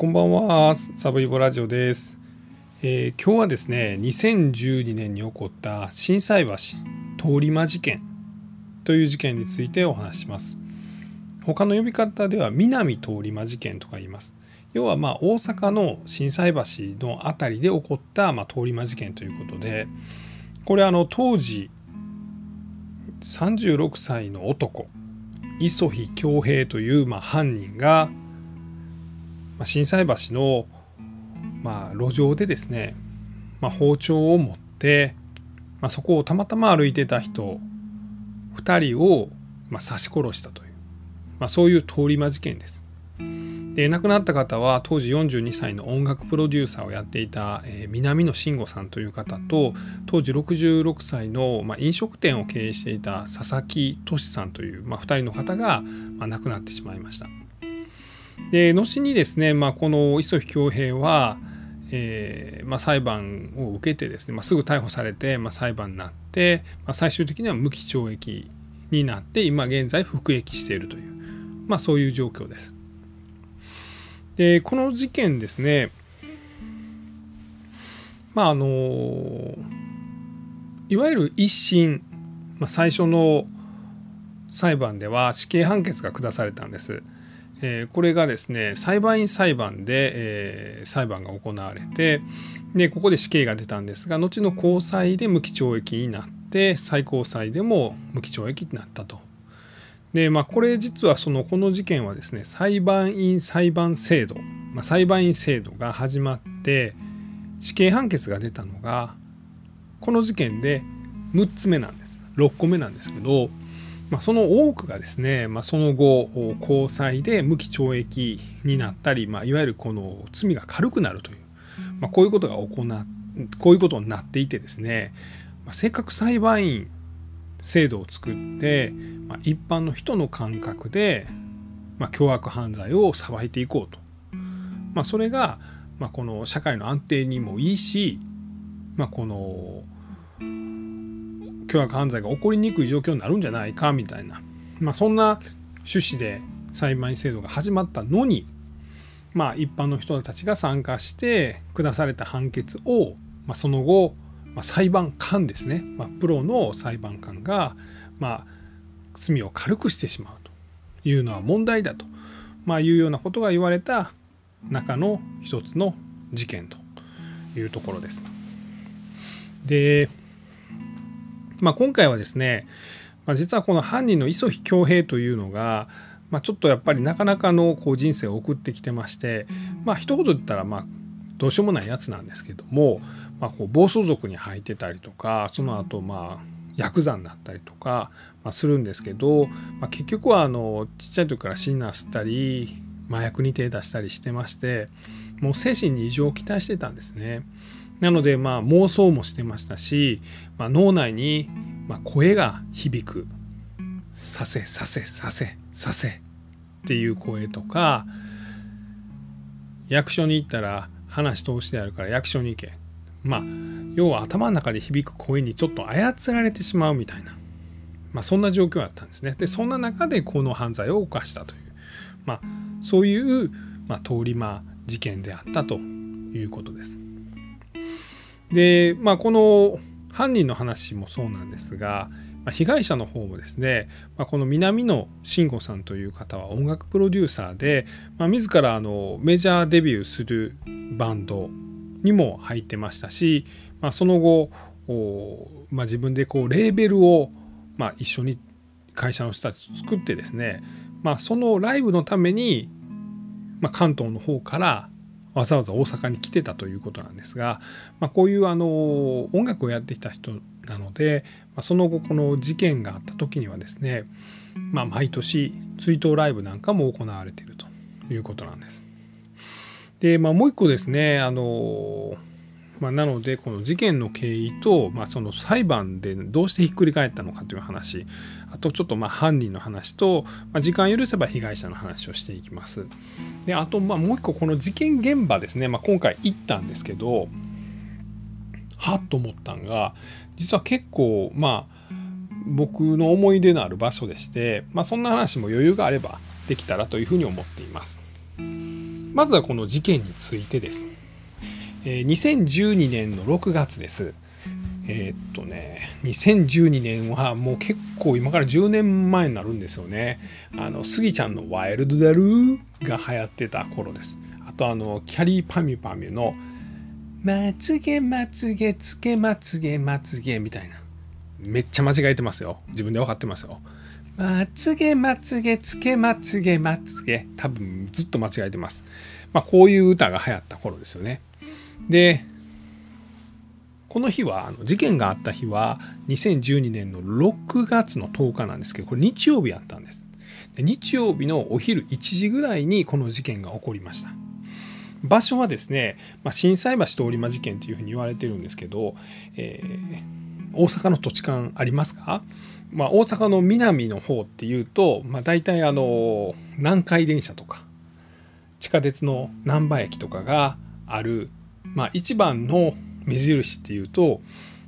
こんばんは、サブイボラジオです、えー今日はですね、2012年に起こった心斎橋通り魔事件という事件についてお話します。他の呼び方では南通り魔事件とか言います。要はまあ大阪の心斎橋の辺りで起こったまあ通り魔事件ということで、これあの当時36歳の男磯日恭平というまあ犯人がまあ、心斎橋の、まあ、路上でですね、まあ、包丁を持って、まあ、そこをたまたま歩いてた人2人を、まあ、刺し殺したという、まあ、そういう通り魔事件です。で亡くなった方は当時42歳の音楽プロデューサーをやっていた、えー南野慎吾さんという方と当時66歳の、まあ、飲食店を経営していた佐々木俊さんという、まあ、2人の方が、まあ、亡くなってしまいました。で後にですね、まあ、この磯日恭平は、えーまあ、裁判を受けてですね、まあ、すぐ逮捕されて、まあ、裁判になって、まあ、最終的には無期懲役になって今現在服役しているという、まあ、そういう状況です。でこの事件ですねまああのいわゆる一審、まあ、最初の裁判では死刑判決が下されたんです。えこれがですね裁判員裁判で、え裁判が行われてでここで死刑が出たんですが後の高裁で無期懲役になって最高裁でも無期懲役になったと。でまあこれ実はそのこの事件はですね裁判員裁判制度、まあ、裁判員制度が始まって死刑判決が出たのがこの事件で6つ目なんです6個目なんですけどまあ、その多くがですね、まあ、その後高裁で無期懲役になったり、まあ、いわゆるこの罪が軽くなるという、まあ、こういうことが行こういうことになっていてですね、まあ、せっかく裁判員制度を作って、まあ、一般の人の感覚で、まあ、凶悪犯罪を裁いていこうと、まあ、それが、まあ、この社会の安定にもいいし、まあ、この凶悪犯罪が起こりにくい状況になるんじゃないかみたいな、まあ、そんな趣旨で裁判員制度が始まったのに、まあ、一般の人たちが参加して下された判決を、まあ、その後、まあ、裁判官ですね、まあ、プロの裁判官が、まあ、罪を軽くしてしまうというのは問題だと、まあ、いうようなことが言われた中の一つの事件というところです。でまあ、今回はですね、まあ、実はこの犯人の磯日恭平というのが、まあ、ちょっとやっぱりなかなかのこう人生を送ってきてましてまあ一言で言ったらまあどうしようもないやつなんですけども、まあ、こう暴走族に入ってたりとかその後まあヤクザになったりとか、まあ、するんですけど、まあ、結局はあのちっちゃい時からシンナー吸ったり麻薬に手出したりしてましてもう精神に異常をきたしてたんですね。なのでまあ妄想もしてましたし、まあ、脳内にま声が響く「させさせさせさせ」っていう声とか役所に行ったら話通してあるから役所に行け。まあ要は頭の中で響く声にちょっと操られてしまうみたいな、まあ、そんな状況だったんですね。でそんな中でこの犯罪を犯したという、まあ、そういう、まあ、通り魔事件であったということです。でまあこの犯人の話もそうなんですが、まあ、被害者の方もですね、まあ、この南野慎吾さんという方は音楽プロデューサーで、まあ、自らあのメジャーデビューするバンドにも入ってましたし、まあ、その後おまあ、自分でこうレーベルを、まあ、一緒に会社の人たちと作ってですね、まあ、そのライブのために、まあ、関東の方からわざわざ大阪に来てたということなんですが、まあ、こういうあの音楽をやってきた人なので、まあ、その後この事件があった時にはですね、まあ、毎年追悼ライブなんかも行われているということなんです。で、まあ、もう一個ですねあの、まあ、なのでこの事件の経緯と、まあ、その裁判でどうしてひっくり返ったのかという話あとちょっとまあ犯人の話と、まあ、時間許せば被害者の話をしていきます。であとまあもう一個この事件現場ですね、まあ、今回行ったんですけどはっと思ったんが実は結構まあ僕の思い出のある場所でして、まあ、そんな話も余裕があればできたらというふうに思っています。まずはこの事件についてです。2012年の6月です。えー、っとね、2012年はもう結構今から10年前になるんですよね。あの、スギちゃんのワイルドダルーが流行ってた頃です。あとあの、キャリーパミュパミュのまつげまつげつけまつげまつげみたいな。めっちゃ間違えてますよ。自分で分かってますよ。まつげまつげつけまつげまつげ多分ずっと間違えてます。まあこういう歌が流行った頃ですよね。でこの日はあの事件があった日は2012年の6月の10日なんですけどこれ日曜日やったんです。で日曜日のお昼1時ぐらいにこの事件が起こりました。場所はですね、まあ、震災橋通り魔事件というふうに言われてるんですけど、えー、大阪の土地勘ありますか？まあ、大阪の南の方っていうと、まあ、大体あの南海電車とか地下鉄の難波駅とかがある、まあ、一番の目印っていうと、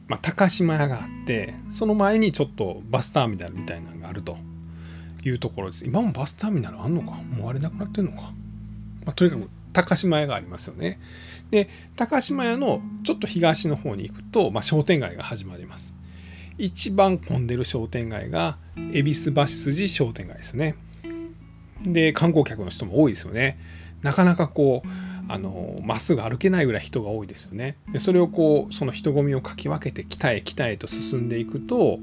まあ、高島屋があってその前にちょっとバスターミナルみたいなのがあると。いうところです。今もバスターミナルあんのか？もうあれなくなってんのか、まあ、とにかく高島屋がありますよね。で高島屋のちょっと東の方に行くと、まあ、商店街が始まります。一番混んでる商店街が恵比寿橋筋商店街ですね。で観光客の人も多いですよね。なかなかこうあのまっすぐ歩けないぐらい人が多いですよね。でそれをこうその人混みをかき分けて北へ北へと進んでいくと、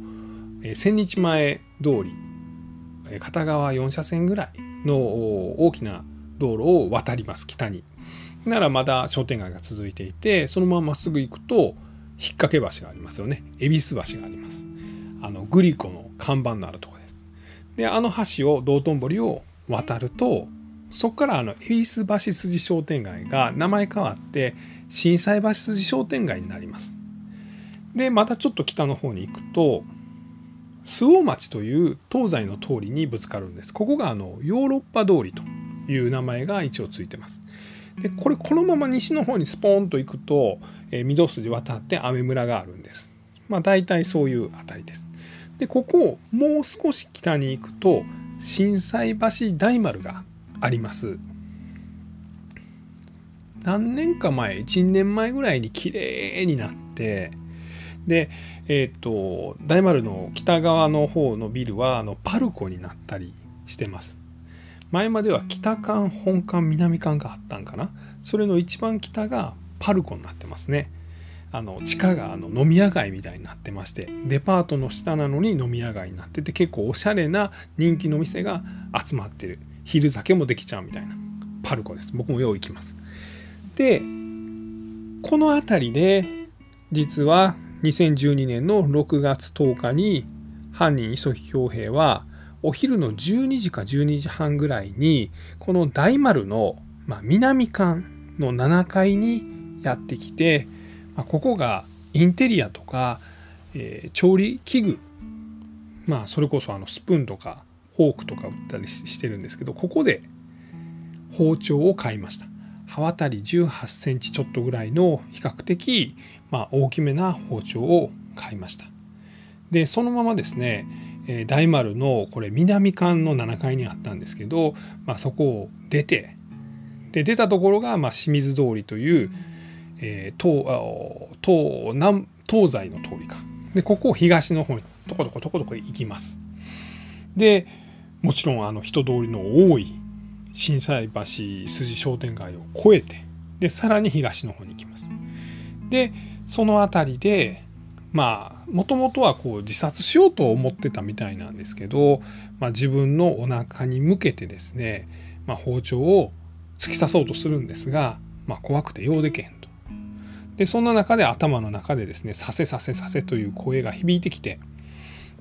え千日前通りえ片側4車線ぐらいの大きな道路を渡ります北に。ならまだ商店街が続いていてそのまままっすぐ行くと引っ掛け橋がありますよね恵比寿橋がありますあのグリコの看板のあるとこですであの橋を道頓堀を渡るとそこからあの恵比寿橋筋商店街が名前変わって心斎橋筋商店街になりますでまたちょっと北の方に行くと周防町という東西の通りにぶつかるんですここがあのヨーロッパ通りという名前が一応ついてますでこれこのまま西の方にスポーンと行くと、えー、御堂筋渡って雨村があるんです。まあ大体そういう辺りです。でここをもう少し北に行くと心斎橋大丸があります。何年か前1年前ぐらいに綺麗になってでえっ、ー、と大丸の北側の方のビルはあのパルコになったりしてます。前までは北館本館南館があったんかなそれの一番北がパルコになってますねあの地下があの飲み屋街みたいになってましてデパートの下なのに飲み屋街になってて結構おしゃれな人気の店が集まってる昼酒もできちゃうみたいな。パルコです。僕もよう行きます。でこの辺りで実は2012年の6月10日に犯人磯木恭平はお昼の12時か12時半ぐらいにこの大丸の、まあ、南館の7階にやってきて、まあ、ここがインテリアとか、えー、調理器具まあそれこそあのスプーンとかフォークとか売ったりしてるんですけどここで包丁を買いました。刃渡り18センチちょっとぐらいの比較的、まあ、大きめな包丁を買いました。でそのままですねえ大丸のこれ南館の7階にあったんですけど、まあ、そこを出てで出たところが、まあ、清水通りという、えー、東東南東西の通りか。でここを東の方にとことことことこ行きます。でもちろんあの人通りの多い心斎橋筋商店街を越えてでさらに東の方に行きますでその辺りでまあもともとはこう自殺しようと思ってたみたいなんですけど、まあ、自分のお腹に向けてですね、まあ、包丁を突き刺そうとするんですが、まあ、怖くてようでけんと。でそんな中で頭の中でですね「させさせさせ」という声が響いてきて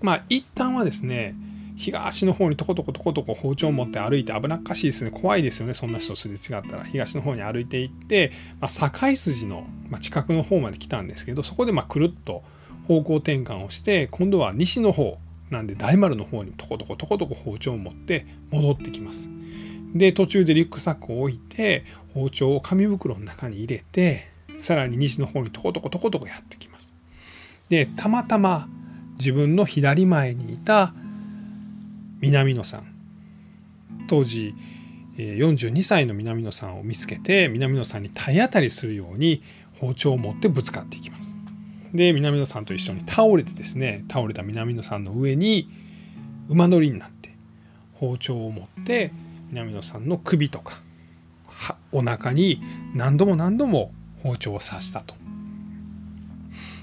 まあ一旦はですね東の方にとことことことこ包丁を持って歩いて危なっかしいですね怖いですよねそんな人すれ違ったら東の方に歩いていって、まあ、境筋の近くの方まで来たんですけどそこでまくるっと方向転換をして今度は西の方なんで大丸の方にとことことことこ包丁を持って戻ってきます。で途中でリュックサックを置いて包丁を紙袋の中に入れてさらに西の方にとことことことこやってきます。でたまたま自分の左前にいた南野さん当時、42歳の南野さんを見つけて南野さんに体当たりするように包丁を持ってぶつかっていきます。で南野さんと一緒に倒れてですね倒れた南野さんの上に馬乗りになって包丁を持って南野さんの首とかお腹に何度も何度も包丁を刺したと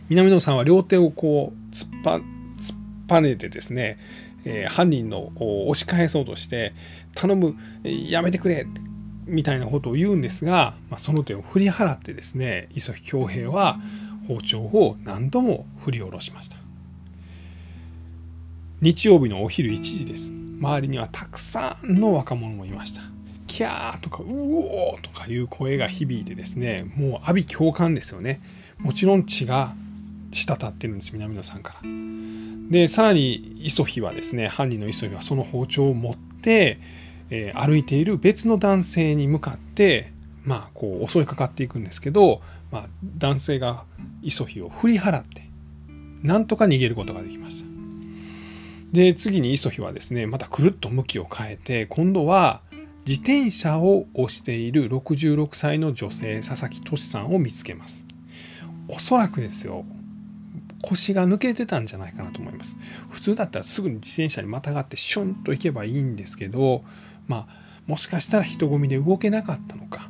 南野さんは両手をこう突っぱ突っぱねてですね、えー、犯人の押し返そうとして頼むやめてくれみたいなことを言うんですが、まあ、その手を振り払ってですね磯木恭平は包丁を何度も振り下ろしました。日曜日のお昼1時です。周りにはたくさんの若者もいました。キャーとかうおーとかいう声が響いてですねもう阿鼻共感ですよね。もちろん血が滴ってるんです南野さんから。でさらに磯日はですね犯人の磯日はその包丁を持って、えー、歩いている別の男性に向かってまあこう襲いかかっていくんですけど、まあ、男性が磯日を振り払ってなんとか逃げることができました。で次に磯日はですねまたくるっと向きを変えて今度は自転車を押している66歳の女性佐々木俊さんを見つけます。おそらくですよ腰が抜けてたんじゃないかなと思います。普通だったらすぐに自転車にまたがってシュンと行けばいいんですけどまあもしかしたら人混みで動けなかったのか。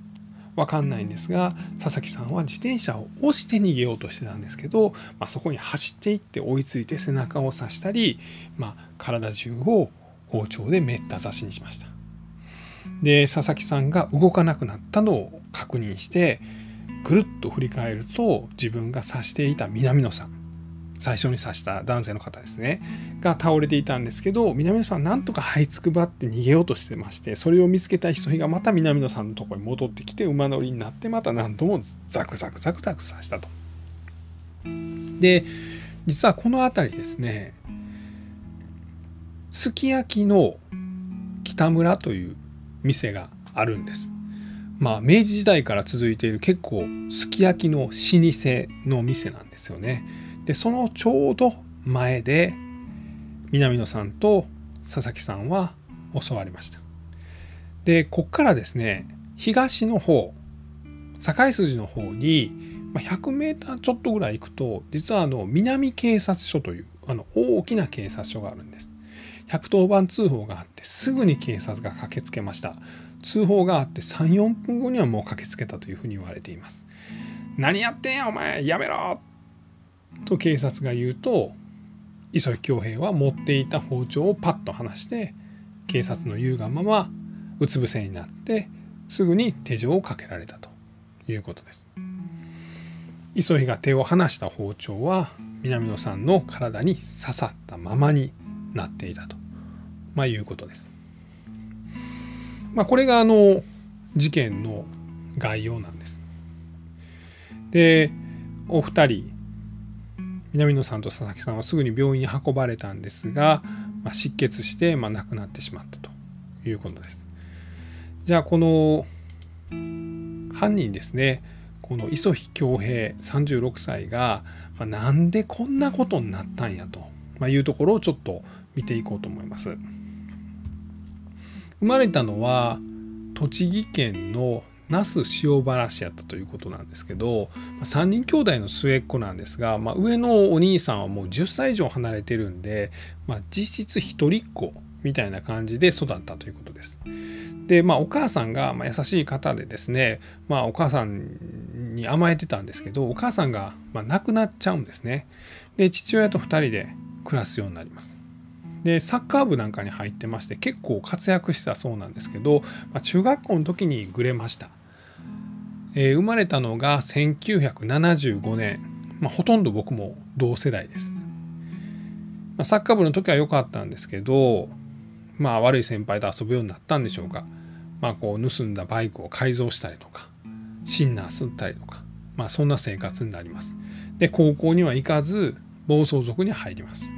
わかんないんですが佐々木さんは自転車を押して逃げようとしてたんですけど、まあ、そこに走っていって追いついて背中を刺したり、まあ、体中を包丁でめった刺しにしました。で佐々木さんが動かなくなったのを確認してぐるっと振り返ると自分が刺していた南野さん。最初に刺した男性の方ですねが倒れていたんですけど南野さんなんとか這いつくばって逃げようとしてましてそれを見つけた人がまた南野さんのとこに戻ってきて馬乗りになってまた何度もザクザクザクザク刺したと。で実はこの辺りですねすき焼きの北村という店があるんです。まあ明治時代から続いている結構すき焼きの老舗の店なんですよね。でそのちょうど前で南野さんと佐々木さんは襲われました。でこっからですね東の方境筋の方に 100m ちょっとぐらい行くと実はあの南警察署というあの大きな警察署があるんです。110番通報があってすぐに警察が駆けつけました。通報があって34分後にはもう駆けつけたというふうに言われています。何やってんやお前やめろと警察が言うと磯木恭平は持っていた包丁をパッと離して警察の言うがままうつ伏せになってすぐに手錠をかけられたということです。磯木が手を離した包丁は南野さんの体に刺さったままになっていたと、まあ、いうことです。まあ、これがあの事件の概要なんです。でお二人南野さんと佐々木さんはすぐに病院に運ばれたんですが、まあ、失血して、まあ、亡くなってしまったということです。じゃあこの犯人ですねこの磯日恭平36歳が、まあ、なんでこんなことになったんやと、まあ、いうところをちょっと見ていこうと思います。生まれたのは栃木県の那須塩原市やったということなんですけど3人兄弟の末っ子なんですが、まあ、上のお兄さんはもう10歳以上離れてるんで、まあ、実質一人っ子みたいな感じで育ったということです。でまあお母さんが優しい方でですねまあお母さんに甘えてたんですけどお母さんが亡くなっちゃうんですね。で父親と2人で暮らすようになります。でサッカー部なんかに入ってまして結構活躍してたそうなんですけど、まあ、中学校の時にぐれました、えー、生まれたのが1975年、まあ、ほとんど僕も同世代です、まあ、サッカー部の時は良かったんですけどまあ悪い先輩と遊ぶようになったんでしょうか。まあこう盗んだバイクを改造したりとかシンナー吸ったりとかまあそんな生活になります。で高校には行かず暴走族に入ります。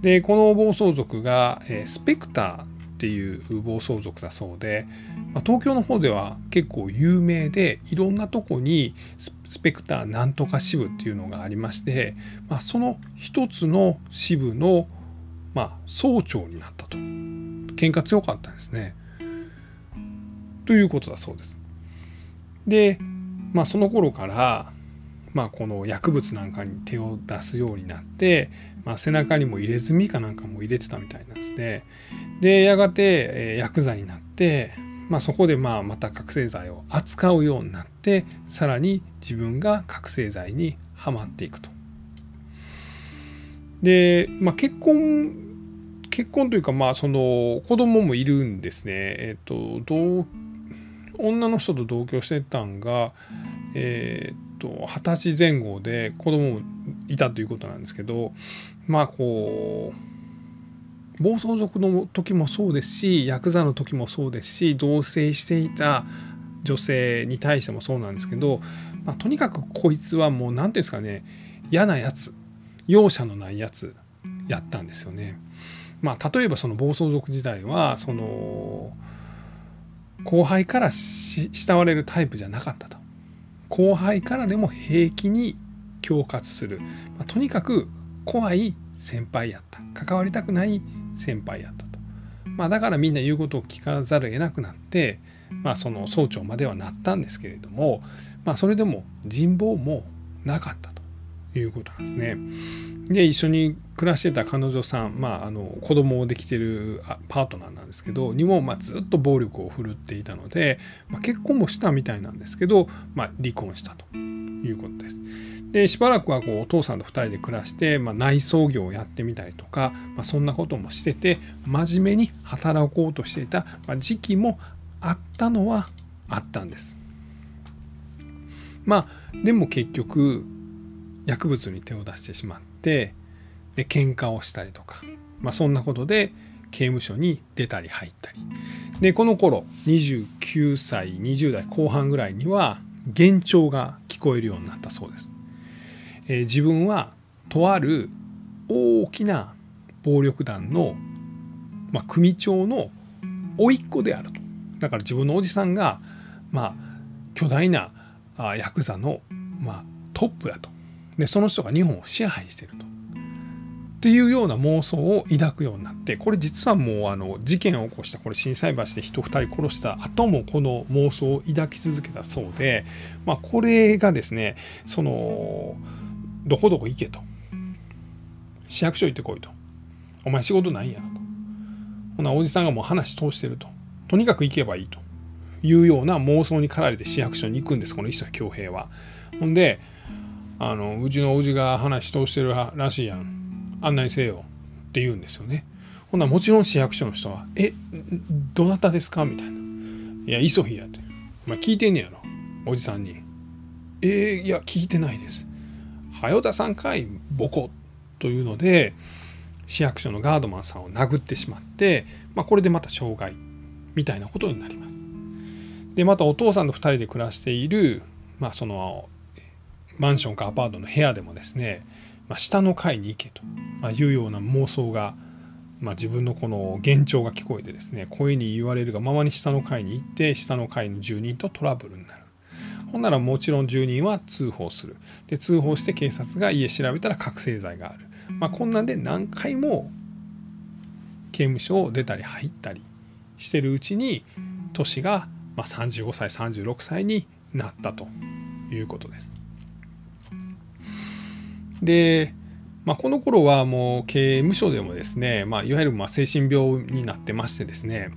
でこの暴走族が、え、スペクターっていう暴走族だそうで、ま、東京の方では結構有名でいろんなとこにスペクターなんとか支部っていうのがありまして、まあ、その一つの支部の、まあ、総長になったと喧嘩強かったんですね。ということだそうです。で、まあ、その頃から、まあ、この薬物なんかに手を出すようになって、まあ、背中にも入れ墨かなんかも入れてたみたいなんですね。でやがて、えー、ヤクザになって、まあ、そこでまあまた覚醒剤を扱うようになってさらに自分が覚醒剤にはまっていくと。で、まあ、結婚結婚というかまあその子供もいるんですね。えっ、ー、と女の人と同居してたんがえっ、と二十歳前後で子供もいたということなんですけどまあこう暴走族の時もそうですしヤクザの時もそうですし同棲していた女性に対してもそうなんですけど、まあ、とにかくこいつはもう何て言うんですかね嫌なやつ容赦のないやつやったんですよね。まあ、例えばその暴走族時代はその後輩から慕われるタイプじゃなかったと後輩からでも平気に恐喝する、まあ、とにかく怖い先輩やった。関わりたくない先輩やったと、まあ、だからみんな言うことを聞かざるを得なくなって、まあ、その総長まではなったんですけれども、まあ、それでも人望もなかったと。いうことなんですね。で一緒に暮らしてた彼女さん、まあ、あの子供をできてるパートナーなんですけどにも、ま、ずっと暴力を振るっていたので、まあ、結婚もしたみたいなんですけど、まあ、離婚したということです。でしばらくはこうお父さんと2人で暮らして、まあ、内装業をやってみたりとか、まあ、そんなこともしてて真面目に働こうとしていた、ま、時期もあったのはあったんです。まあでも結局薬物に手を出してしまってで喧嘩をしたりとか、まあ、そんなことで刑務所に出たり入ったり。でこの頃29歳20代後半ぐらいには幻聴が聞こえるようになったそうです。えー、自分はとある大きな暴力団の、まあ、組長の甥っ子であると。だから自分のおじさんが、まあ、巨大なあヤクザの、まあ、トップだと。でその人が日本を支配してると。っていうような妄想を抱くようになってこれ実はもうあの事件を起こしたこれ心斎橋で人2人殺した後もこの妄想を抱き続けたそうで、まあ、これがですねそのどこどこ行けと。市役所行ってこいと。お前仕事ないんやろと。ほなおじさんがもう話通してると。とにかく行けばいいと。いうような妄想に駆られて市役所に行くんですこの磯谷恭平は。ほんであのうちのおじが話通してるらしいやん。案内せよって言うんですよね。ほんならもちろん市役所の人は「えどなたですか?」みたいな「いや磯日や」って「お前聞いてんねやろ？おじさんに」「えー、いや聞いてないです」「はよたさんかいボコ」というので市役所のガードマンさんを殴ってしまって、まあ、これでまた傷害。みたいなことになります。でまたお父さんと2人で暮らしている、まあ、そのマンションかアパートの部屋でもですね、まあ、下の階に行けというような妄想が、まあ、自分のこの幻聴が聞こえてですね声に言われるがままに下の階に行って下の階の住人とトラブルになる。ほんならもちろん住人は通報する。で通報して警察が家調べたら覚醒剤がある。まあ、こんなんで何回も刑務所を出たり入ったりしてるうちに年がま35歳36歳になったということです。で、まあ、この頃はもう刑務所でもですね、まあ、いわゆるま精神病になってましてですね、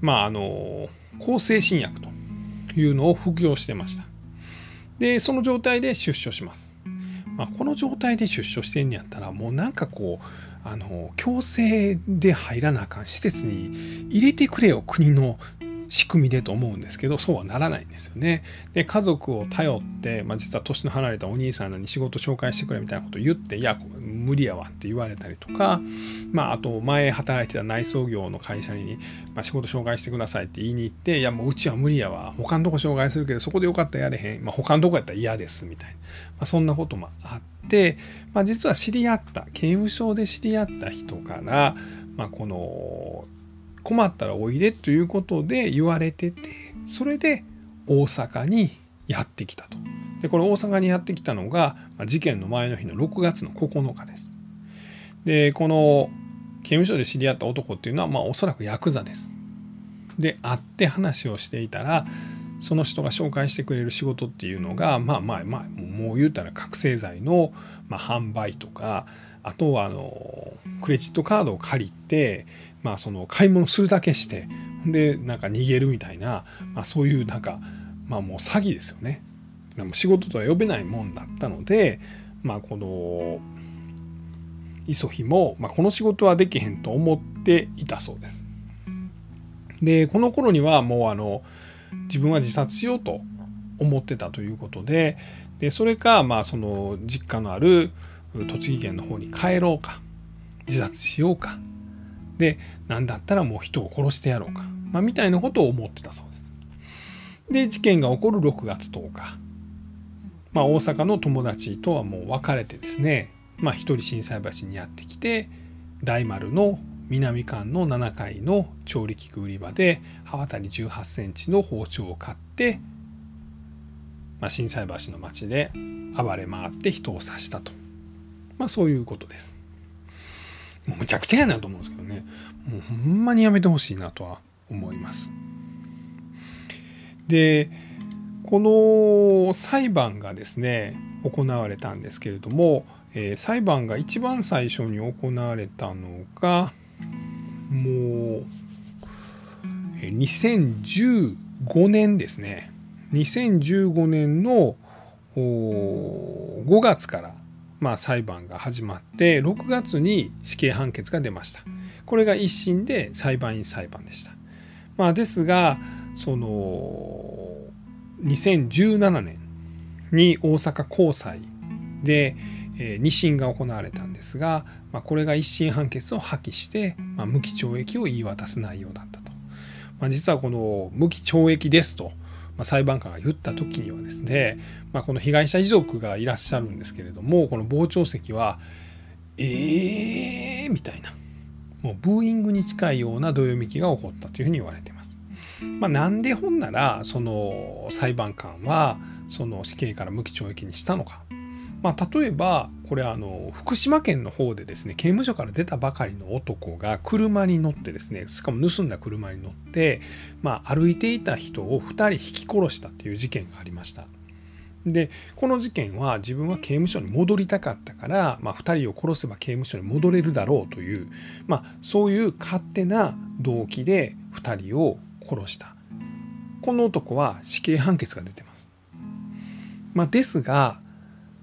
まあ、あの向精神薬というのを服用してました。でその状態で出所します。まあ、この状態で出所してんやったらもうなんかこうあの強制で入らなあかん施設に入れてくれよ国の仕組みでと思うんですけどそうはならないんですよね。で家族を頼って、まあ、実は年の離れたお兄さんに仕事紹介してくれみたいなことを言っていや無理やわって言われたりとか、まあ、あと前働いてた内装業の会社に、まあ、仕事紹介してくださいって言いに行っていやもううちは無理やわ。他のとこ紹介するけどそこでよかったらやれへん、まあ、他のとこやったら嫌ですみたいな、まあ、そんなこともあって、まあ、実は知り合った刑務所で知り合った人から、まあ、この困ったらおいでということで言われててそれで大阪にやってきたと。でこれ大阪にやってきたのが事件の前の日の6月の9日です。でこの刑務所で知り合った男っていうのはまあおそらくヤクザです。で会って話をしていたらその人が紹介してくれる仕事っていうのがまあまあまあもう言うたら覚醒剤の、ま、販売とかあとはあのクレジットカードを借りて、まあ、その買い物するだけしてでなんか逃げるみたいな、まあ、そういうなんかまあもう詐欺ですよね。でも仕事とは呼べないもんだったので、まあ、この磯日も、まあ、この仕事はできへんと思っていたそうです。でこの頃にはもうあの自分は自殺しようと思ってたということででそれかまあその実家のある栃木県の方に帰ろうか自殺しようかで何だったらもう人を殺してやろうか、まあ、みたいなことを思ってたそうです。で事件が起こる6月10日、まあ、大阪の友達とはもう別れてですね、まあ、一人心斎橋にやってきて大丸の南館の7階の調理器具売り場で刃渡り18センチの包丁を買って、まあ、心斎橋の町で暴れ回って人を刺したと、まあ、そういうことです。もうむちゃくちゃやなと思うんですけどねもうほんまにやめてほしいなとは思います。でこの裁判がですね行われたんですけれども、えー、裁判が一番最初に行われたのがもう2015年ですね2015年の5月からまあ裁判が始まって6月に死刑判決が出ましたこれが一審で裁判員裁判でしたまあですがその2017年に大阪高裁で2審が行われたんですがまあ、これが一審判決を破棄して、まあ、無期懲役を言い渡す内容だったと。まあ、実はこの無期懲役ですと、ま、裁判官が言った時にはですね、まあ、この被害者遺族がいらっしゃるんですけれどもこの傍聴席は「えー」みたいなもうブーイングに近いようなどよめきが起こったというふうに言われています。まあ、なんで本ならその裁判官はその死刑から無期懲役にしたのかまあ、例えばこれあの福島県の方でですね刑務所から出たばかりの男が車に乗ってですねしかも盗んだ車に乗って、まあ、歩いていた人を2人引き殺したっていう事件がありました。でこの事件は自分は刑務所に戻りたかったから、まあ、2人を殺せば刑務所に戻れるだろうという、まあ、そういう勝手な動機で2人を殺したこの男は死刑判決が出てます。まあ、ですが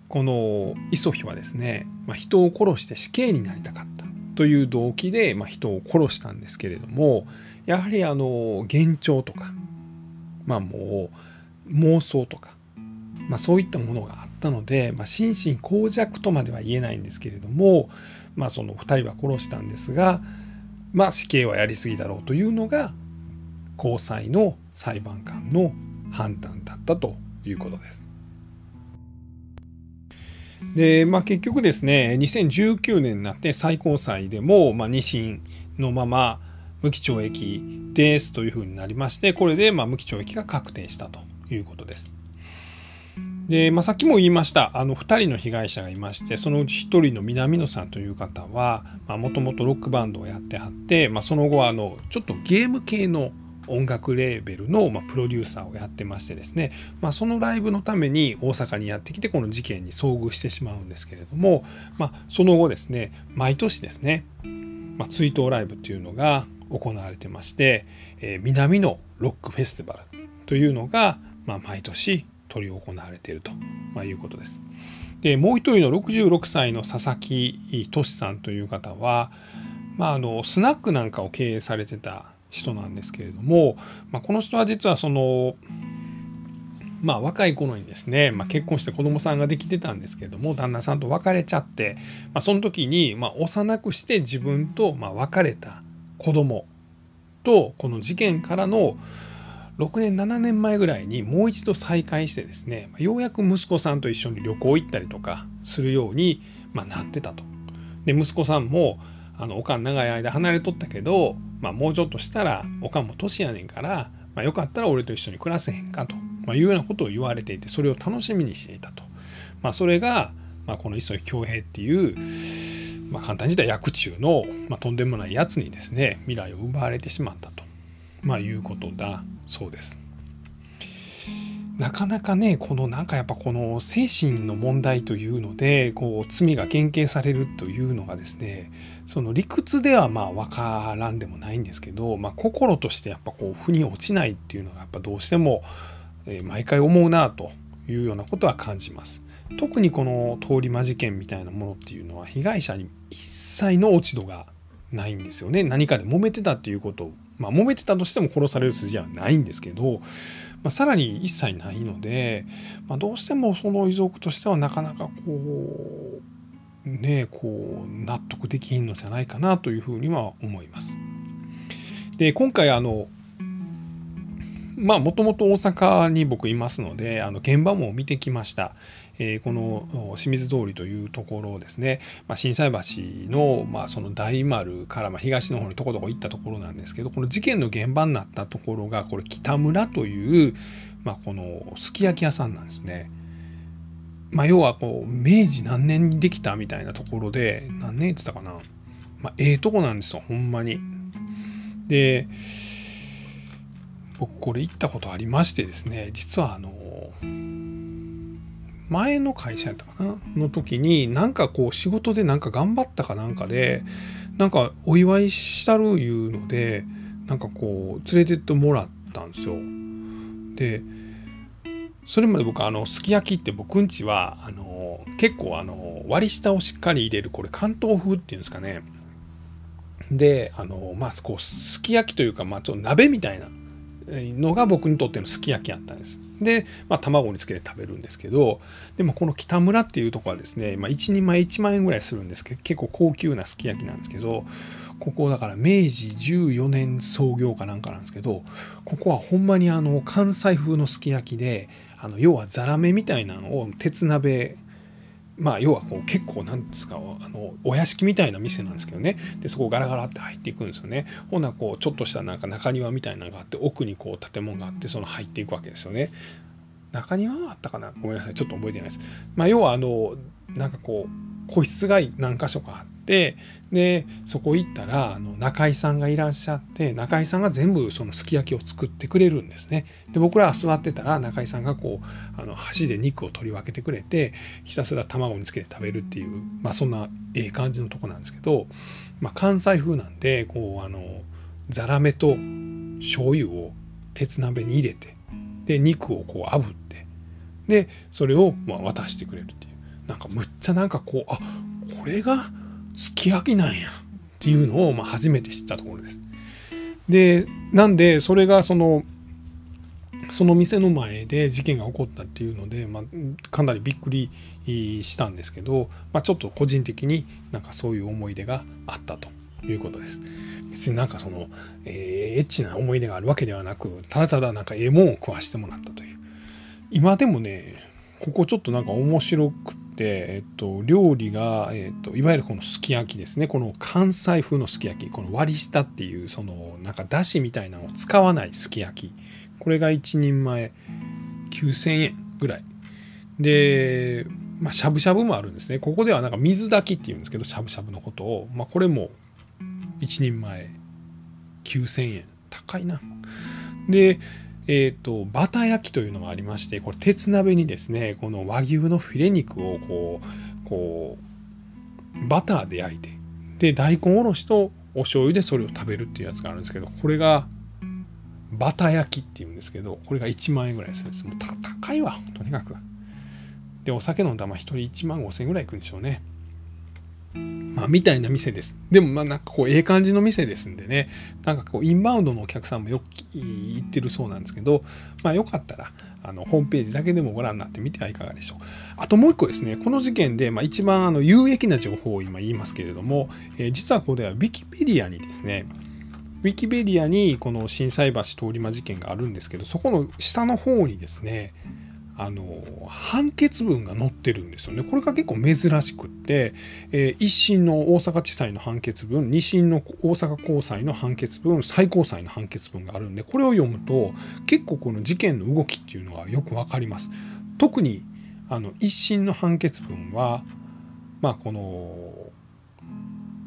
このイソヒはですね、まあ、人を殺して死刑になりたかったという動機で、まあ、人を殺したんですけれどもやはりあの幻聴とかまあもう妄想とか、まあ、そういったものがあったので、まあ、心神耗弱とまでは言えないんですけれども、まあ、その2人は殺したんですが、まあ、死刑はやりすぎだろうというのが高裁の裁判官の判断だったということです。で、まあ、結局ですね2019年になって最高裁でも、まあ、2審のまま無期懲役ですというふうになりましてこれでまあ無期懲役が確定したということです。で、まあ、さっきも言いました。あの2人の被害者がいましてそのうち1人の南野さんという方はもともとロックバンドをやってはって、まあ、その後あのちょっとゲーム系の音楽レーベルの、まプロデューサーをやってましてですね、まあ、そのライブのために大阪にやってきてこの事件に遭遇してしまうんですけれども、ま、その後ですね毎年ですね、ま、追悼ライブというのが行われてまして、えー、南のロックフェスティバルというのが、まあ、毎年執り行われていると、ま、いうことです。でもう一人の66歳の佐々木俊さんという方は、まあ、あのスナックなんかを経営されてた人なんですけれども、まあ、この人は実はそのまあ、若い頃にですね、まあ、結婚して子供さんができてたんですけれども旦那さんと別れちゃって、まあ、その時に、まあ、幼くして自分と、まあ、別れた子供とこの事件からの6年7年前ぐらいにもう一度再会してですねようやく息子さんと一緒に旅行行ったりとかするように、まあ、なってたと。で息子さんもあのおかん長い間離れとったけど、まあ、もうちょっとしたらおかんも年やねんから、まあ、よかったら俺と一緒に暮らせへんかと、ま、いうようなことを言われていてそれを楽しみにしていたと、ま、それが、ま、この磯井恭平っていう、ま、簡単に言ったら薬中の、ま、とんでもないやつにですね未来を奪われてしまったと、まいうことだそうです。なかなかねこのなんかやっぱこの精神の問題というのでこう罪が減刑されるというのがですねその理屈ではまあ分からんでもないんですけど、まあ、心としてやっぱこう腑に落ちないっていうのがやっぱどうしても毎回思うなというようなことは感じます。特にこの通り魔事件みたいなものっていうのは被害者に一切の落ち度がないんですよね何かで揉めてたっていうことまあ揉めてたとしても殺される筋はないんですけど、まあ、さらに一切ないので、まあ、どうしてもその遺族としてはなかなかこうねこう納得できんのじゃないかなというふうには思います。で今回あのまあもともと大阪に僕いますのであの現場も見てきました。え、この清水通りというところですね、まあ、震災橋の,、まあその大丸から、ま、東の方にとことこ行ったところなんですけどこの事件の現場になったところがこれ北村という、まあ、このすき焼き屋さんなんですね。まあ、要はこう明治何年にできたみたいなところで何年言ってたかな、まあ、ええとこなんですよほんまに。で僕これ行ったことありましてですね実はあの前の会社やったかな？の時になんかこう仕事でなんか頑張ったかなんかでなんかお祝いしたるいうのでなんかこう連れてってもらったんですよ。でそれまで僕あのすき焼きって僕んちはあの結構あの割り下をしっかり入れるこれ関東風っていうんですかね。であのまあこうすき焼きというかまあちょっと鍋みたいなのが僕にとってのすき焼きやったんです。で、まあ、卵につけて食べるんですけどでもこの北村っていうとこはですね、まあ、1人前1万円ぐらいするんですけど結構高級なすき焼きなんですけどここだから明治14年創業かなんかなんですけどここはほんまにあの関西風のすき焼きであの要はザラメみたいなのを鉄鍋まあ要はこう結構なんですかあのお屋敷みたいな店なんですけどね。でそこガラガラって入っていくんですよね。ほんなこうちょっとしたなんか中庭みたいなのがあって奥にこう建物があってその入っていくわけですよね。中庭はあったかな？ごめんなさい。ちょっと覚えてないです。まあ要はあのなんかこう個室が何箇所かあってでそこ行ったらあの中井さんがいらっしゃって中井さんが全部そのすき焼きを作ってくれるんですね。で僕らは座ってたら中井さんがこうあの箸で肉を取り分けてくれてひたすら卵につけて食べるっていう、まあ、そんなええ感じのとこなんですけど、まあ、関西風なんでこうあのザラメと醤油を鉄鍋に入れてで肉をこう炙ってでそれをま渡してくれるなんかむっちゃなんかこうあこれがすき焼きなんやっていうのをま初めて知ったところです。でなんでそれがそのその店の前で事件が起こったっていうので、まあ、かなりびっくりしたんですけど、まあ、ちょっと個人的になんかそういう思い出があったということです。別になんかその、えー、エッチな思い出があるわけではなくただただなんかええもんを食わしてもらったという今でもねここちょっとなんか面白くえっと、料理が、えっと、いわゆるこのすき焼きですね。この関西風のすき焼き。この割り下っていうそのなんかだしみたいなのを使わないすき焼き。これが1人前9000円ぐらい。で、まあ、しゃぶしゃぶもあるんですね。ここではなんか水炊きっていうんですけどしゃぶしゃぶのことを、まあ、これも1人前9000円。高いな。でえーと、バター焼きというのがありましてこれ鉄鍋にですねこの和牛のフィレ肉をこうこうバターで焼いてで大根おろしとお醤油でそれを食べるっていうやつがあるんですけどこれがバター焼きっていうんですけどこれが1万円ぐらいするんです。もう高いわとにかく。でお酒飲んだら1人1万5千円ぐらいいくんでしょうね。まあ、みたいな店です。でも、まあ、なんかこう、ええ感じの店ですんでね、なんかこう、インバウンドのお客さんもよく行ってるそうなんですけど、まあ、よかったら、あの、ホームページだけでもご覧になってみてはいかがでしょう。あともう一個ですね、この事件で、まあ、一番あの有益な情報を今言いますけれども、えー、実はここでは Wikipedia にですね、ウィキペディアにこの心斎橋通り魔事件があるんですけど、そこの下の方にですね、あの判決文が載ってるんですよね。これが結構珍しくって、えー、一審の大阪地裁の判決文二審の大阪高裁の判決文最高裁の判決文があるんでこれを読むと結構この事件の動きっていうのがよく分かります。特にあの一審の判決文はまあこの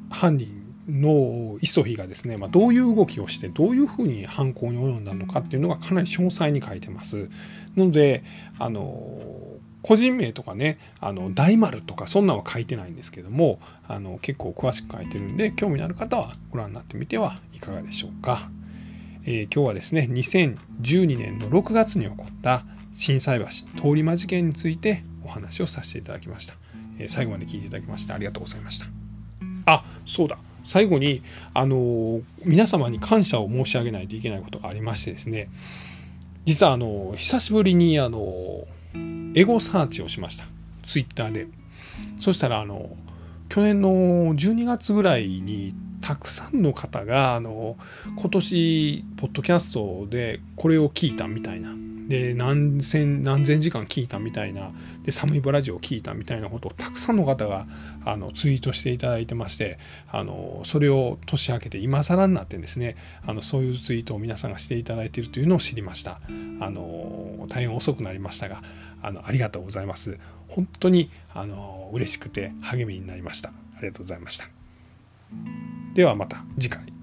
犯人の磯日がですね、まあ、どういう動きをしてどういうふうに犯行に及んだのかっていうのがかなり詳細に書いてます。なのであの個人名とかねあの大丸とかそんなんは書いてないんですけどもあの結構詳しく書いてるんで興味のある方はご覧になってみてはいかがでしょうか。えー、今日はですね2012年の6月に起こった心斎橋通り魔事件についてお話をさせていただきました。えー、最後まで聞いていただきましてありがとうございました。あそうだ最後にあの皆様に感謝を申し上げないといけないことがありましてですね。実はあの久しぶりにあのエゴサーチをしました。ツイッターで。そしたらあの去年の12月ぐらいにたくさんの方があの今年ポッドキャストでこれを聞いたみたいな。で何千何千時間聞いたみたいなで寒いブラジオを聞いたみたいなことをたくさんの方があのツイートしていただいてましてあのそれを年明けて今更になってですねあのそういうツイートを皆さんがしていただいているというのを知りました。あの大変遅くなりましたがあのありがとうございます。本当にあの嬉しくて励みになりました。ありがとうございました。ではまた次回